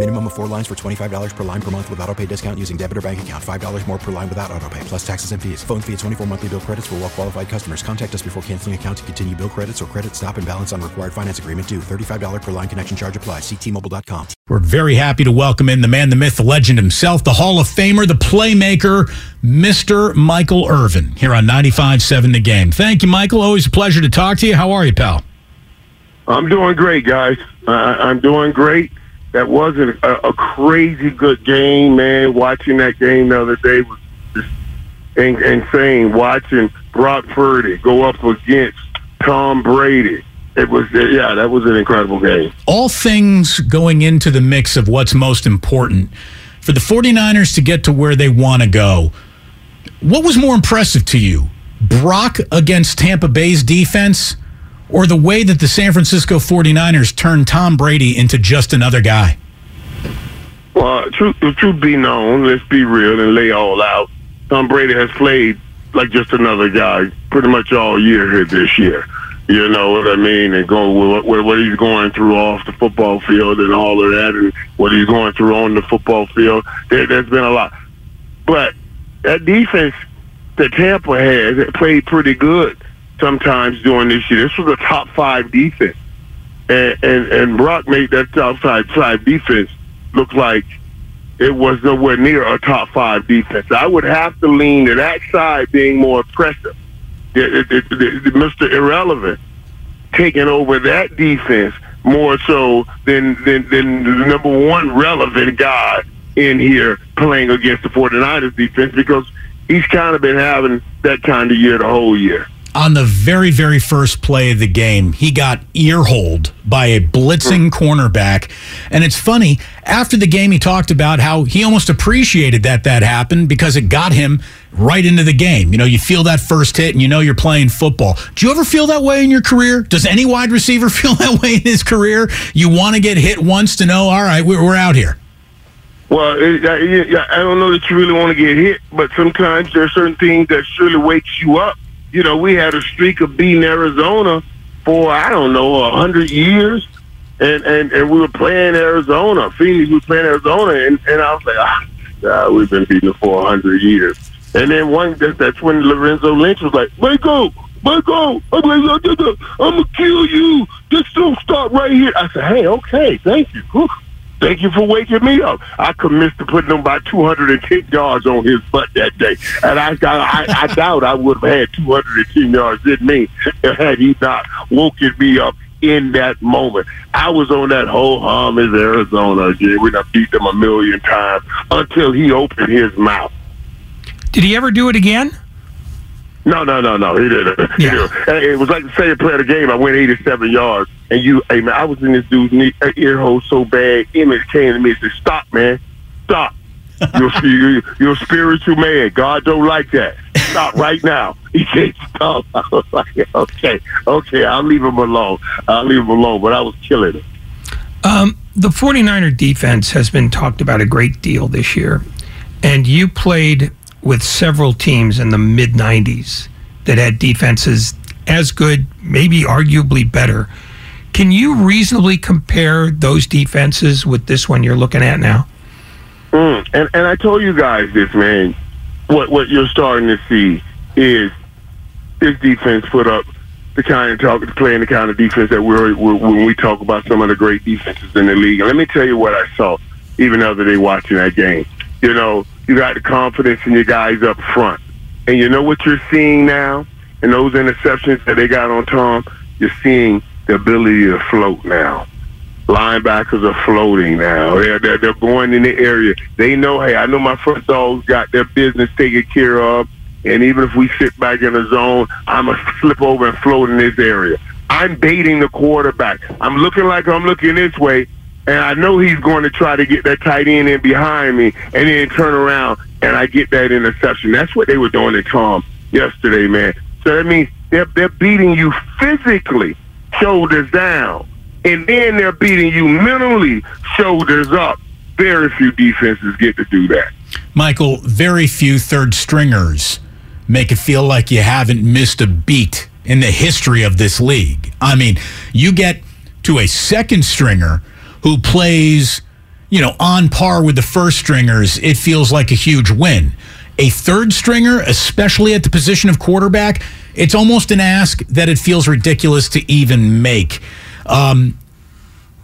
Minimum of four lines for $25 per line per month with auto pay discount using debit or bank account. $5 more per line without auto pay, plus taxes and fees. Phone fee at 24 monthly bill credits for well qualified customers. Contact us before canceling account to continue bill credits or credit stop and balance on required finance agreement due. $35 per line connection charge applies. Ctmobile.com. We're very happy to welcome in the man, the myth, the legend himself, the Hall of Famer, the playmaker, Mr. Michael Irvin, here on 95.7 The Game. Thank you, Michael. Always a pleasure to talk to you. How are you, pal? I'm doing great, guys. Uh, I'm doing great. That wasn't a, a crazy good game, man. Watching that game the other day was just in- insane. Watching Brock Purdy go up against Tom Brady. It was, yeah, that was an incredible game. All things going into the mix of what's most important for the 49ers to get to where they want to go. What was more impressive to you? Brock against Tampa Bay's defense or the way that the San Francisco 49ers turned Tom Brady into just another guy? Well, truth, truth be known, let's be real and lay all out. Tom Brady has played like just another guy pretty much all year here this year. You know what I mean? And going what, what, what he's going through off the football field and all of that, and what he's going through on the football field. There, there's been a lot, but that defense that Tampa has it played pretty good sometimes during this year. This was a top five defense, and and, and Brock made that top five five defense look like it was nowhere near a top five defense. I would have to lean to that side being more impressive. It, it, it, Mr. Irrelevant taking over that defense more so than, than, than the number one relevant guy in here playing against the 49ers defense because he's kind of been having that kind of year the whole year on the very, very first play of the game, he got earholed by a blitzing cornerback. And it's funny, after the game, he talked about how he almost appreciated that that happened because it got him right into the game. You know, you feel that first hit and you know you're playing football. Do you ever feel that way in your career? Does any wide receiver feel that way in his career? You want to get hit once to know, all right, we're, we're out here. Well, it, I, I don't know that you really want to get hit, but sometimes there are certain things that surely wakes you up you know, we had a streak of beating Arizona for I don't know a hundred years, and and and we were playing Arizona. Phoenix was playing Arizona, and and I was like, ah, God, we've been beating for a hundred years. And then one that, that's when Lorenzo Lynch was like, Michael, Michael, I'm like, I'm gonna kill you. Just don't stop right here. I said, Hey, okay, thank you. Whew. Thank you for waking me up. I commit to putting him about 210 yards on his butt that day. And I, I, I doubt I would have had 210 yards in me had he not woken me up in that moment. I was on that whole hum as Arizona again. We done beat them a million times until he opened his mouth. Did he ever do it again? No, no, no, no. He didn't. He didn't. It was like the second play of the game. I went 87 yards, and you, hey man, I was in this dude's knee, uh, ear hole so bad. Emmitt came to me and said, "Stop, man, stop. You're, you're, you're a spiritual man. God don't like that. Stop right now." He said, "Stop." I was like, "Okay, okay, I'll leave him alone. I'll leave him alone." But I was killing him. Um, the 49er defense has been talked about a great deal this year, and you played with several teams in the mid 90s that had defenses as good, maybe arguably better. Can you reasonably compare those defenses with this one you're looking at now? Mm, and and I told you guys this, man. What what you're starting to see is this defense put up the kind of talk, playing the kind of defense that we're, we're when we talk about some of the great defenses in the league. Let me tell you what I saw, even the other day watching that game. You know, you got the confidence in your guys up front, and you know what you're seeing now, and those interceptions that they got on Tom, you're seeing the ability to float now. linebackers are floating now. They're, they're, they're going in the area. They know, hey, I know my front dogs got their business taken care of. And even if we sit back in the zone, I'm going to slip over and float in this area. I'm baiting the quarterback. I'm looking like I'm looking this way, and I know he's going to try to get that tight end in behind me and then turn around and I get that interception. That's what they were doing to Tom yesterday, man. So that means they're, they're beating you physically, shoulders down, and then they're beating you mentally, shoulders up. Very few defenses get to do that. Michael, very few third stringers make it feel like you haven't missed a beat in the history of this league. I mean, you get to a second stringer who plays, you know, on par with the first stringers, it feels like a huge win. A third stringer, especially at the position of quarterback, it's almost an ask that it feels ridiculous to even make. Um,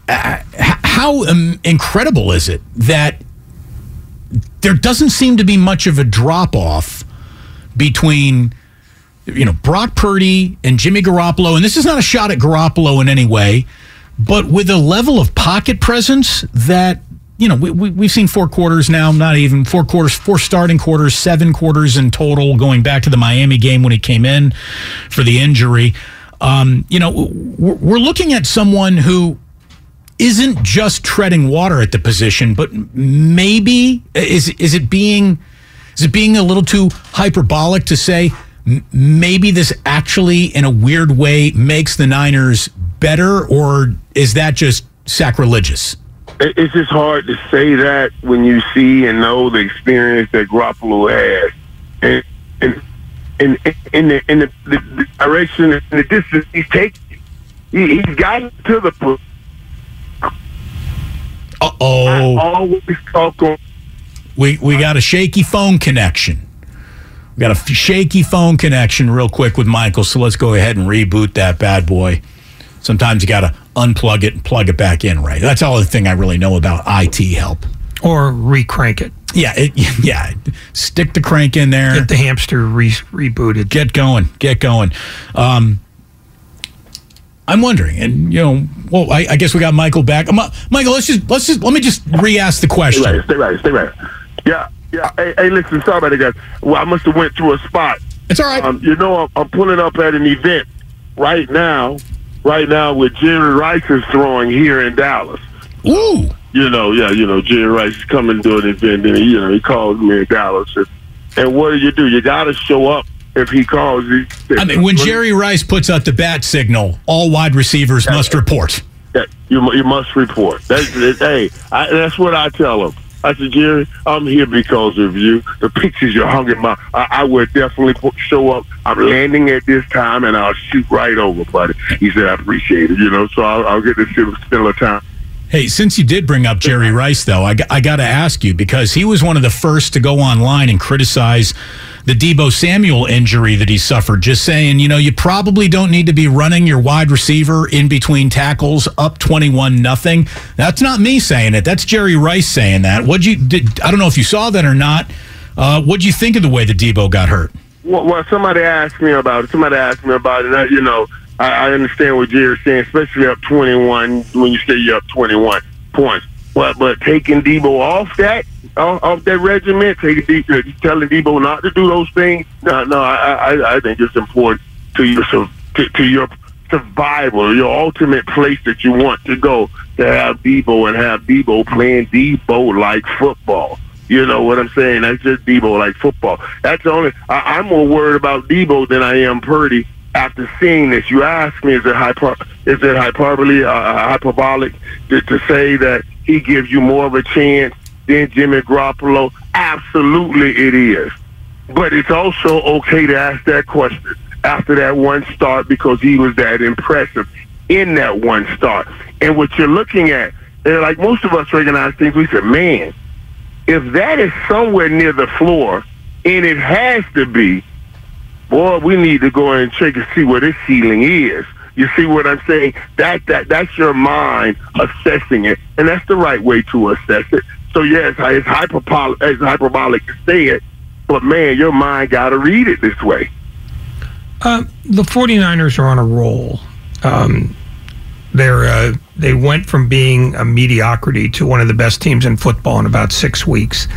how incredible is it that there doesn't seem to be much of a drop off between you know Brock Purdy and Jimmy Garoppolo, and this is not a shot at Garoppolo in any way, but with a level of pocket presence that you know we, we we've seen four quarters now, not even four quarters, four starting quarters, seven quarters in total, going back to the Miami game when he came in for the injury. Um, you know, we're looking at someone who isn't just treading water at the position, but maybe is is it being is it being a little too hyperbolic to say maybe this actually in a weird way makes the Niners better, or is that just sacrilegious? It's just hard to say that when you see and know the experience that Garoppolo has, and and in in the in the, the, direction and the distance he's taking, he, he's gotten to the uh oh. always talk on. We we got a shaky phone connection. We got a f- shaky phone connection real quick with Michael, so let's go ahead and reboot that bad boy. Sometimes you got to unplug it and plug it back in, right? That's all the thing I really know about IT help. Or recrank it. Yeah, it, yeah. Stick the crank in there. Get the hamster re- rebooted. Get going. Get going. Um, I'm wondering, and you know, well, I, I guess we got Michael back. Um, Michael, let's just let's just let me just re-ask the question. Stay right, stay right, stay right. Yeah, yeah. Hey, hey listen, sorry about that, guys. Well, I must have went through a spot. It's all right. Um, you know, I'm, I'm pulling up at an event right now, right now, with Jerry Rice is throwing here in Dallas. Ooh. You know, yeah, you know, Jerry Rice is coming to an event, and you know, he calls me in Dallas. And, and what do you do? You got to show up if he calls. You. I mean, when Jerry Rice puts out the bat signal, all wide receivers must report. You you must report. That's hey, I, that's what I tell him. I said, Jerry, I'm here because of you. The pictures you hung in my, I, I would definitely show up. I'm landing at this time, and I'll shoot right over, buddy. He said, I appreciate it, you know. So I'll, I'll get to spend a little time. Hey, since you did bring up Jerry Rice, though, I, I got to ask you because he was one of the first to go online and criticize the Deebo Samuel injury that he suffered, just saying, you know, you probably don't need to be running your wide receiver in between tackles up 21 nothing. That's not me saying it. That's Jerry Rice saying that. What you did I don't know if you saw that or not. Uh, what'd you think of the way that Deebo got hurt? Well, well, somebody asked me about it. Somebody asked me about it. And, you know, I, I understand what Jerry's saying, especially up 21 when you say you're up 21 points. But but taking Deebo off that off, off that regiment, taking Deebo, uh, telling Deebo not to do those things. No, no, I I, I think it's important to your to, to your survival, your ultimate place that you want to go to have Deebo and have Deebo playing Deebo like football. You know what I'm saying? That's just Deebo like football. That's the only. I, I'm more worried about Deebo than I am Purdy. After seeing this, you ask me, is it hyper? Is it hyperbole, uh, hyperbolic to, to say that he gives you more of a chance than Jimmy Garoppolo? Absolutely, it is. But it's also okay to ask that question after that one start because he was that impressive in that one start. And what you're looking at, and like most of us recognize things, we say, man, if that is somewhere near the floor, and it has to be, boy, we need to go and check and see where this ceiling is. You see what I'm saying? That that that's your mind assessing it, and that's the right way to assess it. So yes, it's hyperbolic, it's hyperbolic to say it, but man, your mind got to read it this way. Uh, the 49ers are on a roll. Um, they're uh, they went from being a mediocrity to one of the best teams in football in about six weeks.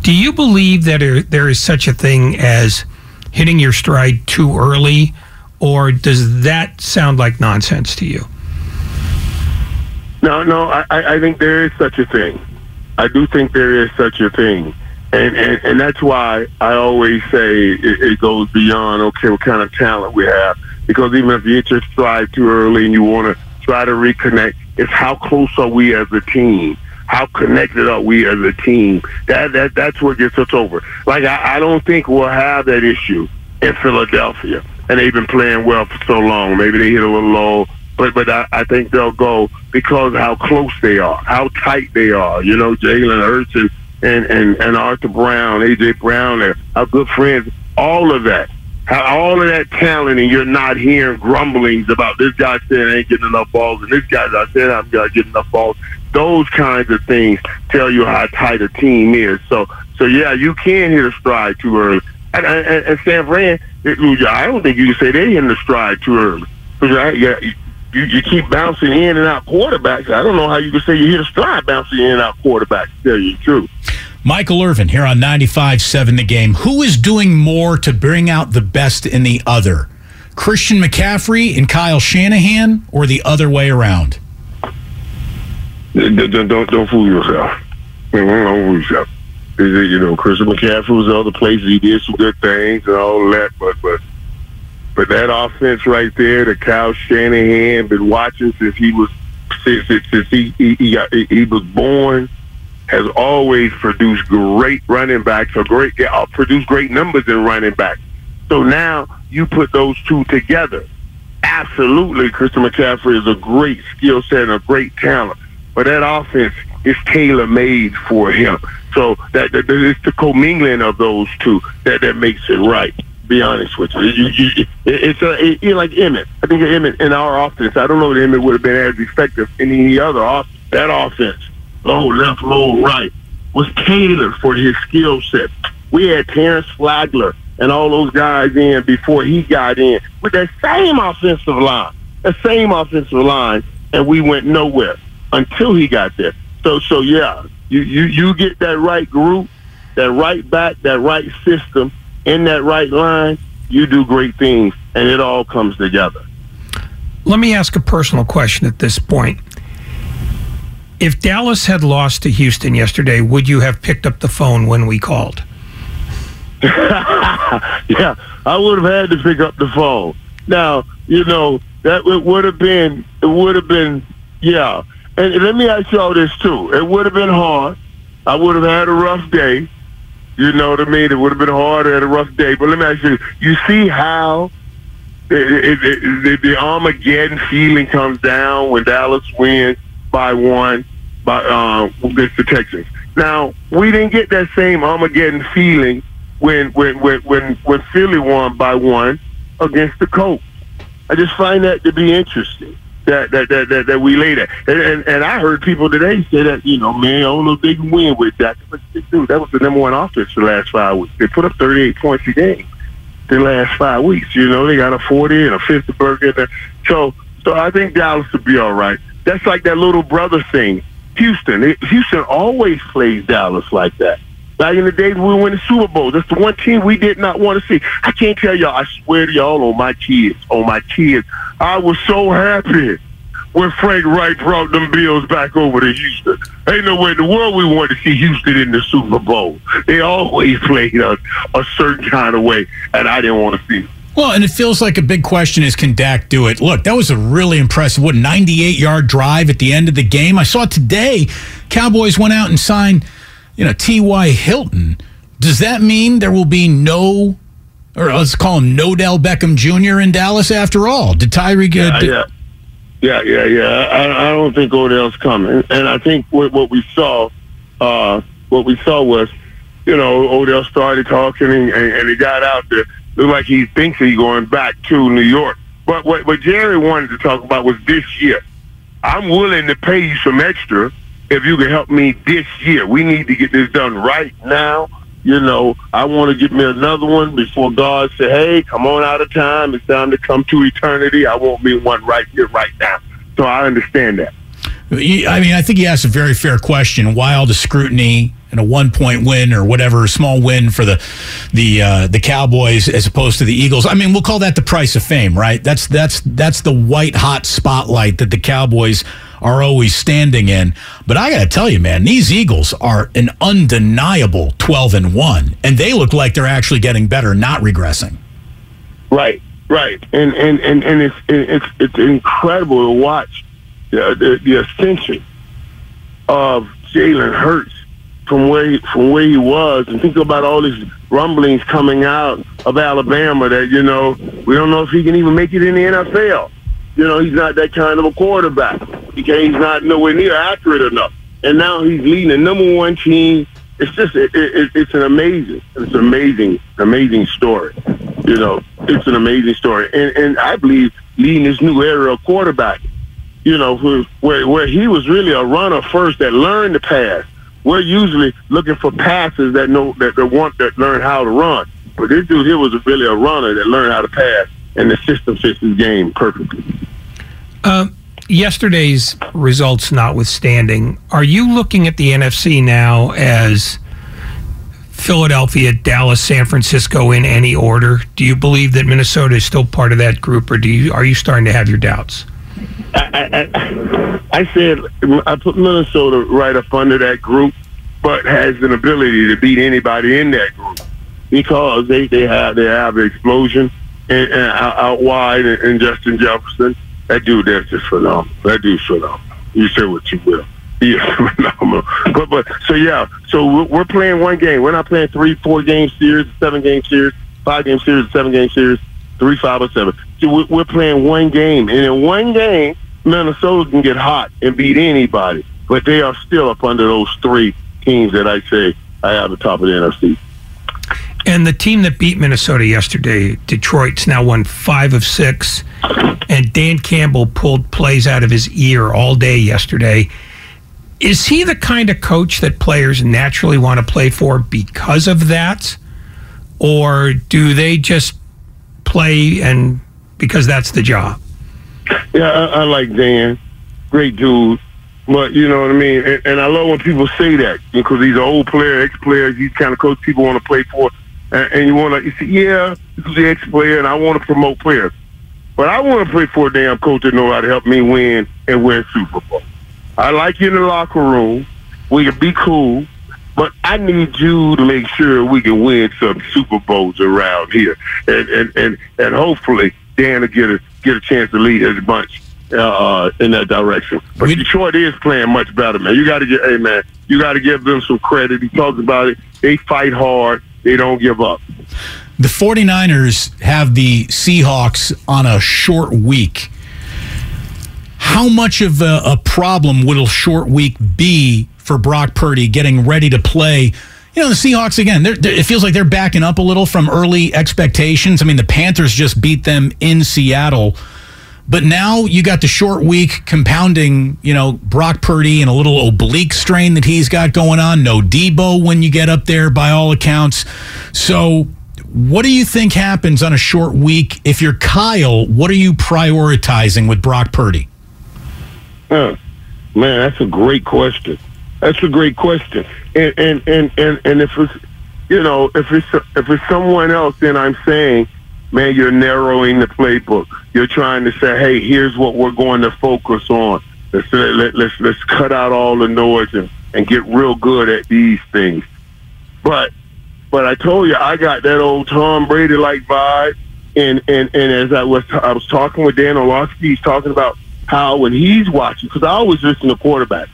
Do you believe that there is such a thing as hitting your stride too early, or does that sound like nonsense to you? No, no, I, I think there is such a thing. I do think there is such a thing. And, and, and that's why I always say it, it goes beyond, okay, what kind of talent we have. Because even if you hit your stride too early and you want to try to reconnect, it's how close are we as a team? How connected are we as a team? That that that's what gets us over. Like I, I don't think we'll have that issue in Philadelphia, and they've been playing well for so long. Maybe they hit a little low, but but I, I think they'll go because how close they are, how tight they are. You know, Jalen Hurts and and, and, and Arthur Brown, AJ Brown, they're our good friends. All of that, all of that talent, and you're not hearing grumblings about this guy saying I ain't getting enough balls, and this guy I said I'm not getting enough balls. Those kinds of things tell you how tight a team is. So, so yeah, you can hit a stride too early. And, and, and San Fran, I don't think you can say they hit the stride too early. Because you, you keep bouncing in and out quarterbacks. I don't know how you can say you hit a stride bouncing in and out quarterbacks. To tell you the truth. Michael Irvin here on 95.7 The Game. Who is doing more to bring out the best in the other? Christian McCaffrey and Kyle Shanahan, or the other way around? Don't, don't, don't fool yourself. Don't fool yourself. You know, Christian McCaffrey was in other places. He did some good things and all that, but but but that offense right there, the Kyle Shanahan been watching since he was since, since he he, he, got, he was born, has always produced great running backs or great uh, produced great numbers in running backs. So now you put those two together. Absolutely, Christian McCaffrey is a great skill set and a great talent, but that offense is tailor made for him. So that, that it's the commingling of those two that that makes it right be honest with you. you, you it's a, it, it, like Emmitt. I think Emmitt in our offense, I don't know that Emmitt would have been as effective in any other offense. That offense, low left, low right, was tailored for his skill set. We had Terrence Flagler and all those guys in before he got in with that same offensive line, the same offensive line, and we went nowhere until he got there. So, so yeah, you you you get that right group, that right back, that right system in that right line, you do great things, and it all comes together. Let me ask a personal question at this point. If Dallas had lost to Houston yesterday, would you have picked up the phone when we called? yeah, I would have had to pick up the phone. Now, you know, that it would have been, it would have been, yeah. And let me ask you all this too. It would have been hard. I would have had a rough day. You know what I mean? It would have been harder and a rough day. But let me ask you, you see how it, it, it, the Armageddon feeling comes down when Dallas wins by one by uh, against the Texans. Now we didn't get that same Armageddon feeling when when when when, when Philly won by one against the Colts. I just find that to be interesting that that that that, that we laid at. And, and and I heard people today say that you know, man, I don't know if they can win with that. But dude, that was the number one offense the last five weeks. They put up 38 points a game the last five weeks. You know, they got a 40 and a 50 burger. So so I think Dallas will be all right. That's like that little brother thing. Houston, it, Houston always plays Dallas like that. Back in the days we win the Super Bowl, that's the one team we did not want to see. I can't tell y'all, I swear to y'all on my kids, on my kids, I was so happy when Frank Reich brought them Bills back over to Houston. Ain't no way in the world we wanted to see Houston in the Super Bowl. They always played a, a certain kind of way, and I didn't want to see them. Well, and it feels like a big question is can Dak do it? Look, that was a really impressive, what, 98 yard drive at the end of the game. I saw today Cowboys went out and signed – you know, T.Y. Hilton. Does that mean there will be no, or let's call him Nodell Beckham Jr. in Dallas after all? Did Tyreek get. Yeah, yeah, yeah, yeah. yeah. I, I don't think Odell's coming. And I think what, what we saw, uh, what we saw was, you know, Odell started talking and, and, and he got out there. Like he thinks he's going back to New York. But what, what Jerry wanted to talk about was this year. I'm willing to pay you some extra if you can help me this year. We need to get this done right now. You know, I want to get me another one before God say, hey, come on out of time. It's time to come to eternity. I want me one right here, right now. So I understand that. I mean, I think he asked a very fair question. Why all the scrutiny and a one point win or whatever, small win for the the uh, the Cowboys as opposed to the Eagles? I mean, we'll call that the price of fame, right? That's that's that's the white hot spotlight that the Cowboys are always standing in. But I got to tell you, man, these Eagles are an undeniable twelve and one, and they look like they're actually getting better, not regressing. Right, right, and and and, and it's it's it's incredible to watch the, the, the ascension of Jalen Hurts from where he, from where he was, and think about all these rumblings coming out of Alabama that you know we don't know if he can even make it in the NFL. You know, he's not that kind of a quarterback. He he's not nowhere near accurate enough. And now he's leading the number one team. It's just it, it, it's an amazing, it's an amazing, amazing story. You know, it's an amazing story, and and I believe leading this new era of quarterback you know, who, where where he was really a runner first that learned to pass. We're usually looking for passes that know that, that want that learn how to run. But this dude here was really a runner that learned how to pass, and the system fits his game perfectly. Um, yesterday's results notwithstanding, are you looking at the NFC now as Philadelphia, Dallas, San Francisco in any order? Do you believe that Minnesota is still part of that group, or do you are you starting to have your doubts? I, I, I said I put Minnesota right up under that group, but has an ability to beat anybody in that group because they, they have they have explosion and, and out, out wide and, and Justin Jefferson. That dude that's just phenomenal. That dude's phenomenal. You say what you will. He is phenomenal. But but so yeah. So we're playing one game. We're not playing three, four game series, seven game series, five game series, seven game series, three, five, or seven. We're playing one game, and in one game, Minnesota can get hot and beat anybody, but they are still up under those three teams that I say I have the top of the NFC. And the team that beat Minnesota yesterday, Detroit's now won five of six. And Dan Campbell pulled plays out of his ear all day yesterday. Is he the kind of coach that players naturally want to play for because of that? Or do they just play and because that's the job? Yeah, I, I like Dan. Great dude. But you know what I mean, and, and I love when people say that because he's an old player, ex-player. He's kind of coach people want to play for, and, and you want to. You say, yeah, this is the ex-player, and I want to promote players, but I want to play for a damn coach that know how to help me win and win Super Bowl. I like you in the locker room. We can be cool, but I need you to make sure we can win some Super Bowls around here, and and and, and hopefully Dan will get a get a chance to lead his bunch uh, in that direction. But we, Detroit is playing much better, man. You got to get, hey man, you got to give them some credit. He talks about it. They fight hard. They don't give up. The 49ers have the Seahawks on a short week. How much of a, a problem will a short week be for Brock Purdy getting ready to play? you know, the Seahawks, again, they're, they're, it feels like they're backing up a little from early expectations. I mean, the Panthers just beat them in Seattle. But now you got the short week compounding, you know, Brock Purdy and a little oblique strain that he's got going on. No Deebo when you get up there by all accounts. So, what do you think happens on a short week? If you're Kyle, what are you prioritizing with Brock Purdy? man, that's a great question. That's a great question. And and and and, and if it's you know if it's if it's someone else, then I'm saying, man, you're narrowing the playbook. You're trying to say, hey, here's what we're going to focus on. Let's let, let's let's cut out all the noise and, and get real good at these things. But but I told you I got that old Tom Brady like vibe. And, and and as I was I was talking with Dan Orlovsky, he's talking about how when he's watching because I always listen to quarterbacks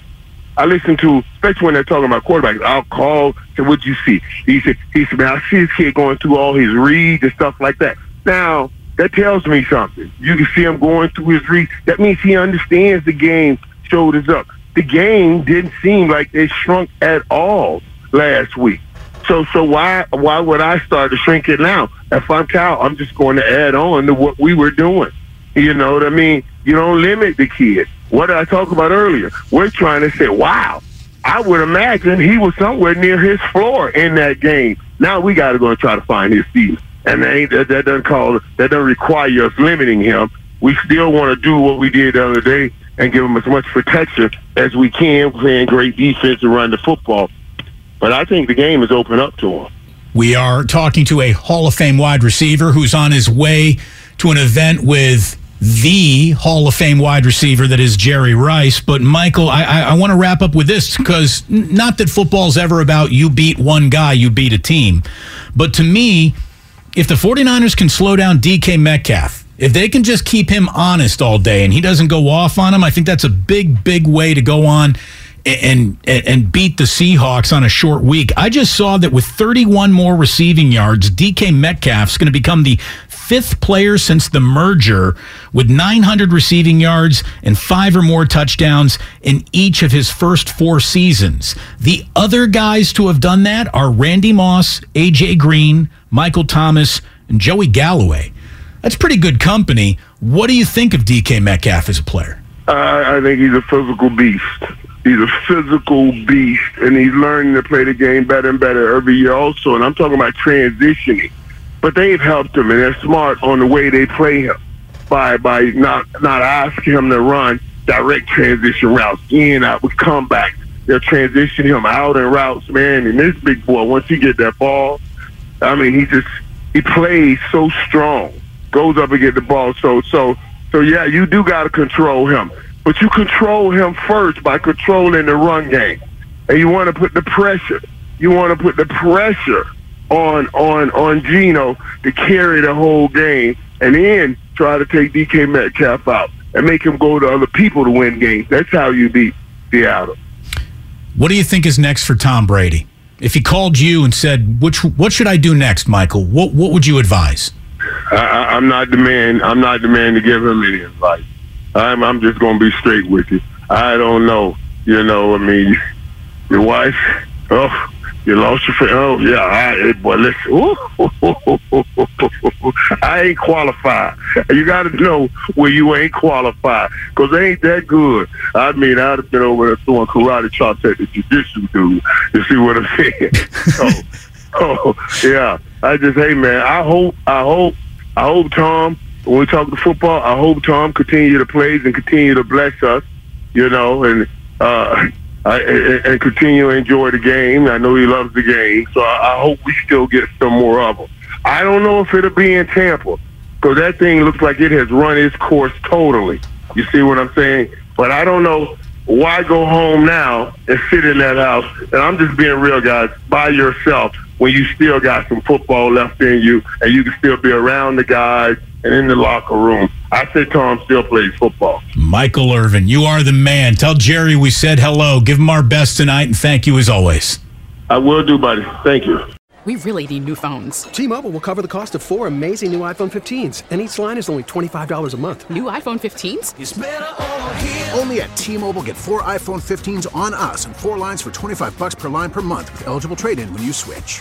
I listen to, especially when they're talking about quarterbacks, I'll call, say, what'd you see? He said, he said, man, I see this kid going through all his reads and stuff like that. Now, that tells me something. You can see him going through his reads. That means he understands the game, shoulders up. The game didn't seem like it shrunk at all last week. So, so why, why would I start to shrink it now? If I'm Cal, I'm just going to add on to what we were doing. You know what I mean? You don't limit the kid. What did I talk about earlier? We're trying to say, wow, I would imagine he was somewhere near his floor in that game. Now we got to go and try to find his seat. And that, ain't, that, that doesn't call that doesn't require us limiting him. We still want to do what we did the other day and give him as much protection as we can, playing great defense and run the football. But I think the game is open up to him. We are talking to a Hall of Fame wide receiver who's on his way to an event with the Hall of Fame wide receiver that is Jerry Rice. But Michael, I, I, I want to wrap up with this because not that football's ever about you beat one guy, you beat a team. But to me, if the 49ers can slow down DK Metcalf, if they can just keep him honest all day and he doesn't go off on him, I think that's a big, big way to go on and, and beat the Seahawks on a short week. I just saw that with 31 more receiving yards, DK Metcalf's going to become the fifth player since the merger with 900 receiving yards and five or more touchdowns in each of his first four seasons. The other guys to have done that are Randy Moss, AJ Green, Michael Thomas, and Joey Galloway. That's pretty good company. What do you think of DK Metcalf as a player? I, I think he's a physical beast. He's a physical beast, and he's learning to play the game better and better every year also. And I'm talking about transitioning. But they've helped him, and they're smart on the way they play him by by not not asking him to run direct transition routes, in out with comebacks. They'll transition him out in routes, man. And this big boy, once he get that ball, I mean, he just he plays so strong, goes up and get the ball. So so so yeah, you do got to control him. But you control him first by controlling the run game. And you want to put the pressure. You want to put the pressure on on on Geno to carry the whole game and then try to take DK Metcalf out and make him go to other people to win games. That's how you beat Seattle. What do you think is next for Tom Brady? If he called you and said, "Which what should I do next, Michael?" What what would you advise? I, I'm not the man. I'm not the man to give him any advice. I'm I'm just gonna be straight with you. I don't know. You know, I mean, your wife. Oh, you lost your friend. Oh yeah, I, boy. Listen, I ain't qualified. You got to know where you ain't qualified because they ain't that good. I mean, I'd have been over there throwing karate chops at the judicial dude. You see what I'm saying? oh, oh, yeah. I just, hey man, I hope, I hope, I hope Tom when we talk to football, I hope Tom continue to play and continue to bless us, you know, and uh, I, and continue to enjoy the game. I know he loves the game, so I, I hope we still get some more of them. I don't know if it'll be in Tampa because that thing looks like it has run its course totally. You see what I'm saying? But I don't know why go home now and sit in that house. And I'm just being real, guys, by yourself when you still got some football left in you and you can still be around the guys and in the locker room. I say Tom still plays football. Michael Irvin, you are the man. Tell Jerry we said hello. Give him our best tonight, and thank you as always. I will do, buddy. Thank you. We really need new phones. T-Mobile will cover the cost of four amazing new iPhone 15s, and each line is only $25 a month. New iPhone 15s? Only at T-Mobile get four iPhone 15s on us and four lines for 25 bucks per line per month with eligible trade-in when you switch.